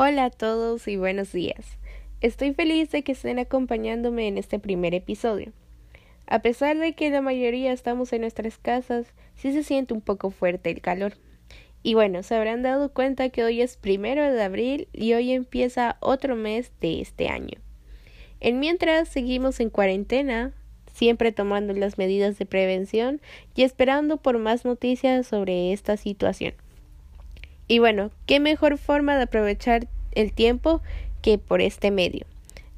Hola a todos y buenos días. Estoy feliz de que estén acompañándome en este primer episodio. A pesar de que la mayoría estamos en nuestras casas, sí se siente un poco fuerte el calor. Y bueno, se habrán dado cuenta que hoy es primero de abril y hoy empieza otro mes de este año. En mientras seguimos en cuarentena, siempre tomando las medidas de prevención y esperando por más noticias sobre esta situación. Y bueno, qué mejor forma de aprovechar el tiempo que por este medio.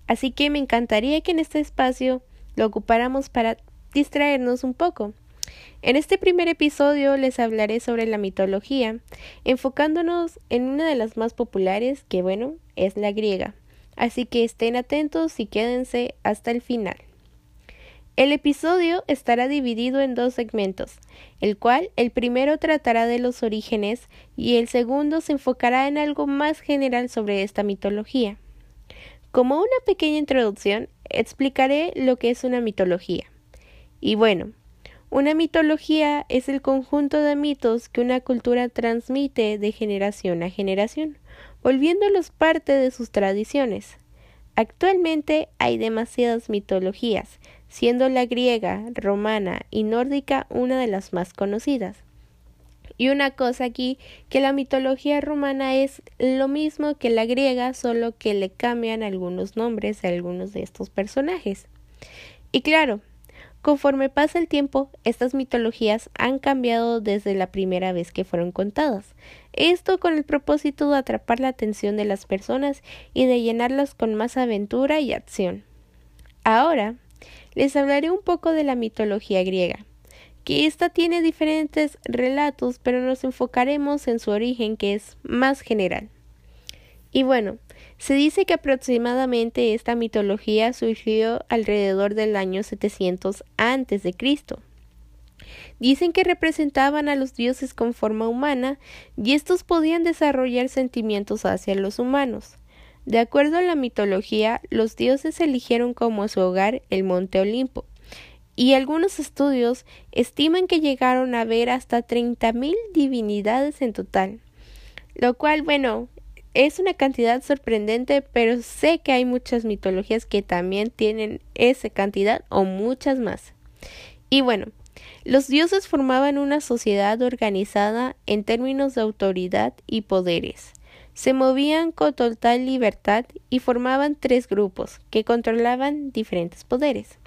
Así que me encantaría que en este espacio lo ocupáramos para distraernos un poco. En este primer episodio les hablaré sobre la mitología, enfocándonos en una de las más populares, que bueno, es la griega. Así que estén atentos y quédense hasta el final. El episodio estará dividido en dos segmentos, el cual el primero tratará de los orígenes y el segundo se enfocará en algo más general sobre esta mitología. Como una pequeña introducción, explicaré lo que es una mitología. Y bueno, una mitología es el conjunto de mitos que una cultura transmite de generación a generación, volviéndolos parte de sus tradiciones. Actualmente hay demasiadas mitologías, siendo la griega, romana y nórdica una de las más conocidas. Y una cosa aquí, que la mitología romana es lo mismo que la griega, solo que le cambian algunos nombres a algunos de estos personajes. Y claro, conforme pasa el tiempo, estas mitologías han cambiado desde la primera vez que fueron contadas. Esto con el propósito de atrapar la atención de las personas y de llenarlas con más aventura y acción. Ahora, les hablaré un poco de la mitología griega, que ésta tiene diferentes relatos, pero nos enfocaremos en su origen, que es más general. Y bueno, se dice que aproximadamente esta mitología surgió alrededor del año 700 antes de Cristo. Dicen que representaban a los dioses con forma humana y estos podían desarrollar sentimientos hacia los humanos. De acuerdo a la mitología, los dioses eligieron como su hogar el monte Olimpo, y algunos estudios estiman que llegaron a ver hasta treinta mil divinidades en total, lo cual, bueno, es una cantidad sorprendente, pero sé que hay muchas mitologías que también tienen esa cantidad o muchas más. Y bueno, los dioses formaban una sociedad organizada en términos de autoridad y poderes se movían con total libertad y formaban tres grupos que controlaban diferentes poderes,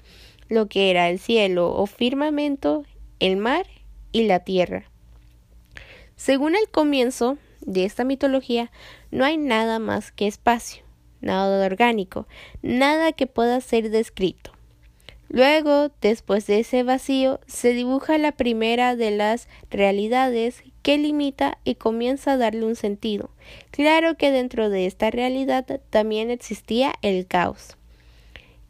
lo que era el cielo o firmamento, el mar y la tierra. Según el comienzo de esta mitología, no hay nada más que espacio, nada orgánico, nada que pueda ser descrito. Luego, después de ese vacío, se dibuja la primera de las realidades que limita y comienza a darle un sentido. Claro que dentro de esta realidad también existía el caos.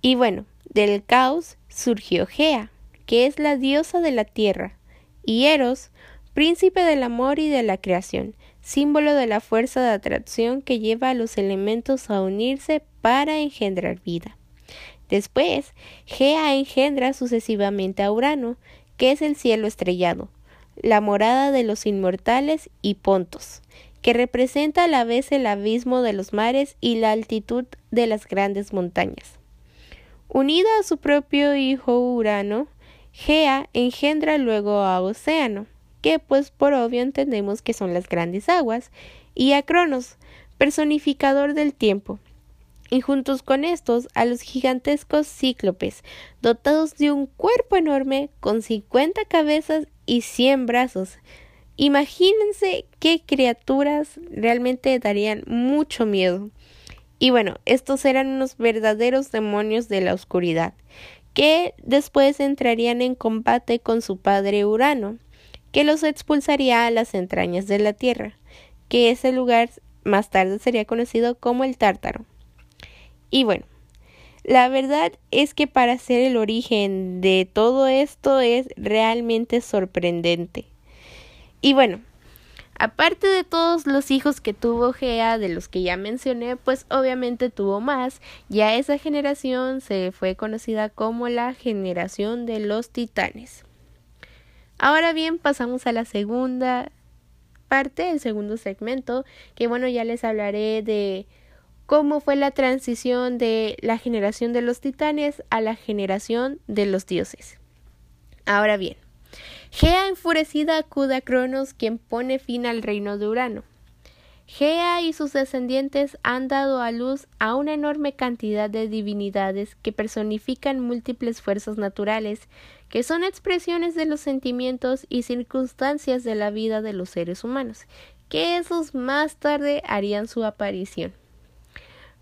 Y bueno, del caos surgió Gea, que es la diosa de la tierra, y Eros, príncipe del amor y de la creación, símbolo de la fuerza de atracción que lleva a los elementos a unirse para engendrar vida. Después, Gea engendra sucesivamente a Urano, que es el cielo estrellado, la morada de los inmortales y Pontos, que representa a la vez el abismo de los mares y la altitud de las grandes montañas. Unida a su propio hijo Urano, Gea engendra luego a Océano, que pues por obvio entendemos que son las grandes aguas, y a Cronos, personificador del tiempo, y juntos con estos a los gigantescos cíclopes, dotados de un cuerpo enorme con cincuenta cabezas y cien brazos. Imagínense qué criaturas realmente darían mucho miedo. Y bueno, estos eran unos verdaderos demonios de la oscuridad, que después entrarían en combate con su padre Urano, que los expulsaría a las entrañas de la tierra, que ese lugar más tarde sería conocido como el Tártaro. Y bueno, la verdad es que para ser el origen de todo esto es realmente sorprendente. Y bueno, aparte de todos los hijos que tuvo Gea, de los que ya mencioné, pues obviamente tuvo más. Ya esa generación se fue conocida como la generación de los titanes. Ahora bien, pasamos a la segunda parte, el segundo segmento, que bueno, ya les hablaré de cómo fue la transición de la generación de los titanes a la generación de los dioses. Ahora bien, Gea enfurecida acude a Cronos, quien pone fin al reino de Urano. Gea y sus descendientes han dado a luz a una enorme cantidad de divinidades que personifican múltiples fuerzas naturales, que son expresiones de los sentimientos y circunstancias de la vida de los seres humanos, que esos más tarde harían su aparición.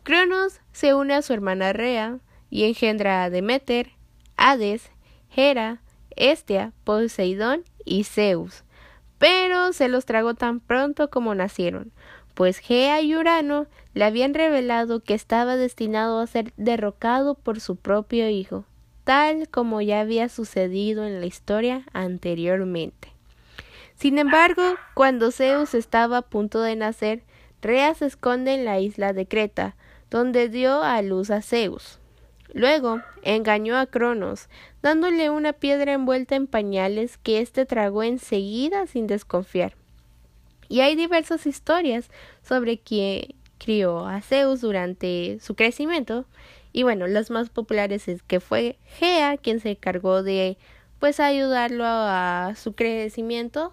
Cronos se une a su hermana Rea y engendra a Demeter, Hades, Hera, Estia, Poseidón y Zeus, pero se los tragó tan pronto como nacieron, pues Gea y Urano le habían revelado que estaba destinado a ser derrocado por su propio hijo, tal como ya había sucedido en la historia anteriormente. Sin embargo, cuando Zeus estaba a punto de nacer, Rea se esconde en la isla de Creta, donde dio a luz a Zeus. Luego engañó a Cronos, dándole una piedra envuelta en pañales que éste tragó enseguida sin desconfiar. Y hay diversas historias sobre quién crió a Zeus durante su crecimiento. Y bueno, las más populares es que fue Gea quien se encargó de pues ayudarlo a su crecimiento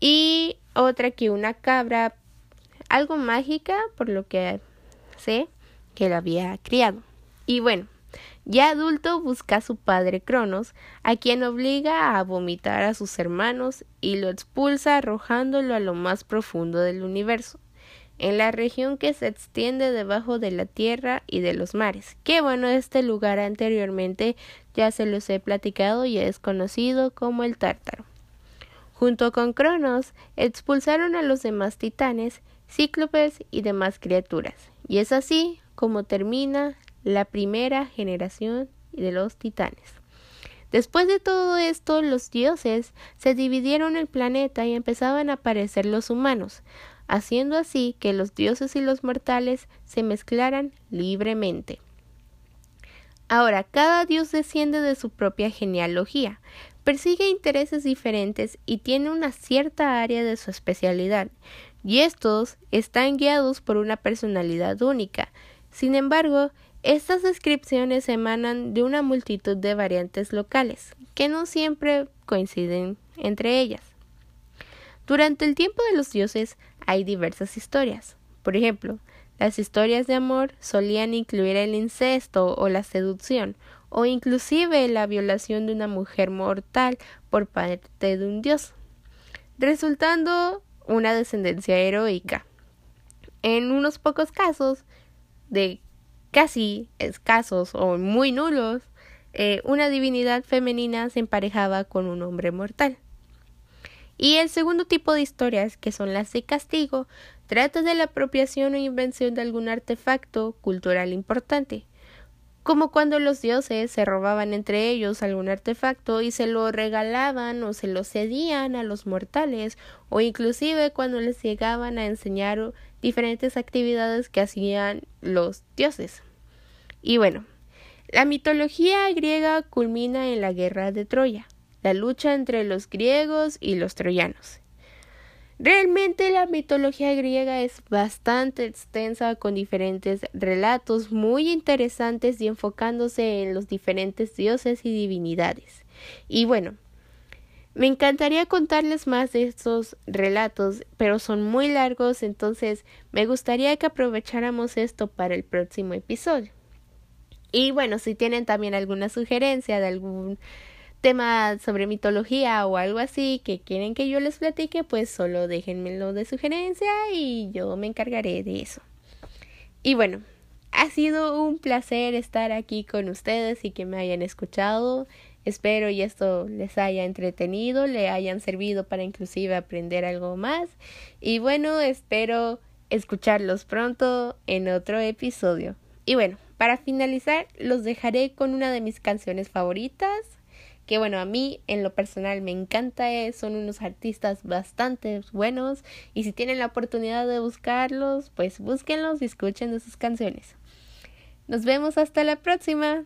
y otra que una cabra algo mágica por lo que sé que la había criado. Y bueno, ya adulto busca a su padre Cronos, a quien obliga a vomitar a sus hermanos y lo expulsa arrojándolo a lo más profundo del universo, en la región que se extiende debajo de la tierra y de los mares. Qué bueno, este lugar anteriormente ya se los he platicado y es conocido como el Tártaro. Junto con Cronos, expulsaron a los demás titanes, cíclopes y demás criaturas. Y es así como termina la primera generación de los titanes. Después de todo esto, los dioses se dividieron el planeta y empezaban a aparecer los humanos, haciendo así que los dioses y los mortales se mezclaran libremente. Ahora, cada dios desciende de su propia genealogía, persigue intereses diferentes y tiene una cierta área de su especialidad, y estos están guiados por una personalidad única. Sin embargo, estas descripciones emanan de una multitud de variantes locales, que no siempre coinciden entre ellas. Durante el tiempo de los dioses hay diversas historias. Por ejemplo, las historias de amor solían incluir el incesto o la seducción, o inclusive la violación de una mujer mortal por parte de un dios, resultando una descendencia heroica. En unos pocos casos de casi escasos o muy nulos, eh, una divinidad femenina se emparejaba con un hombre mortal. Y el segundo tipo de historias, que son las de castigo, trata de la apropiación o invención de algún artefacto cultural importante, como cuando los dioses se robaban entre ellos algún artefacto y se lo regalaban o se lo cedían a los mortales, o inclusive cuando les llegaban a enseñar diferentes actividades que hacían los dioses. Y bueno, la mitología griega culmina en la guerra de Troya, la lucha entre los griegos y los troyanos. Realmente la mitología griega es bastante extensa con diferentes relatos muy interesantes y enfocándose en los diferentes dioses y divinidades. Y bueno, me encantaría contarles más de estos relatos, pero son muy largos, entonces me gustaría que aprovecháramos esto para el próximo episodio. Y bueno, si tienen también alguna sugerencia de algún tema sobre mitología o algo así que quieren que yo les platique, pues solo déjenmelo de sugerencia y yo me encargaré de eso. Y bueno, ha sido un placer estar aquí con ustedes y que me hayan escuchado. Espero y esto les haya entretenido, le hayan servido para inclusive aprender algo más. Y bueno, espero escucharlos pronto en otro episodio. Y bueno, para finalizar, los dejaré con una de mis canciones favoritas, que bueno, a mí en lo personal me encanta, eh, son unos artistas bastante buenos y si tienen la oportunidad de buscarlos, pues búsquenlos y escuchen de sus canciones. Nos vemos hasta la próxima.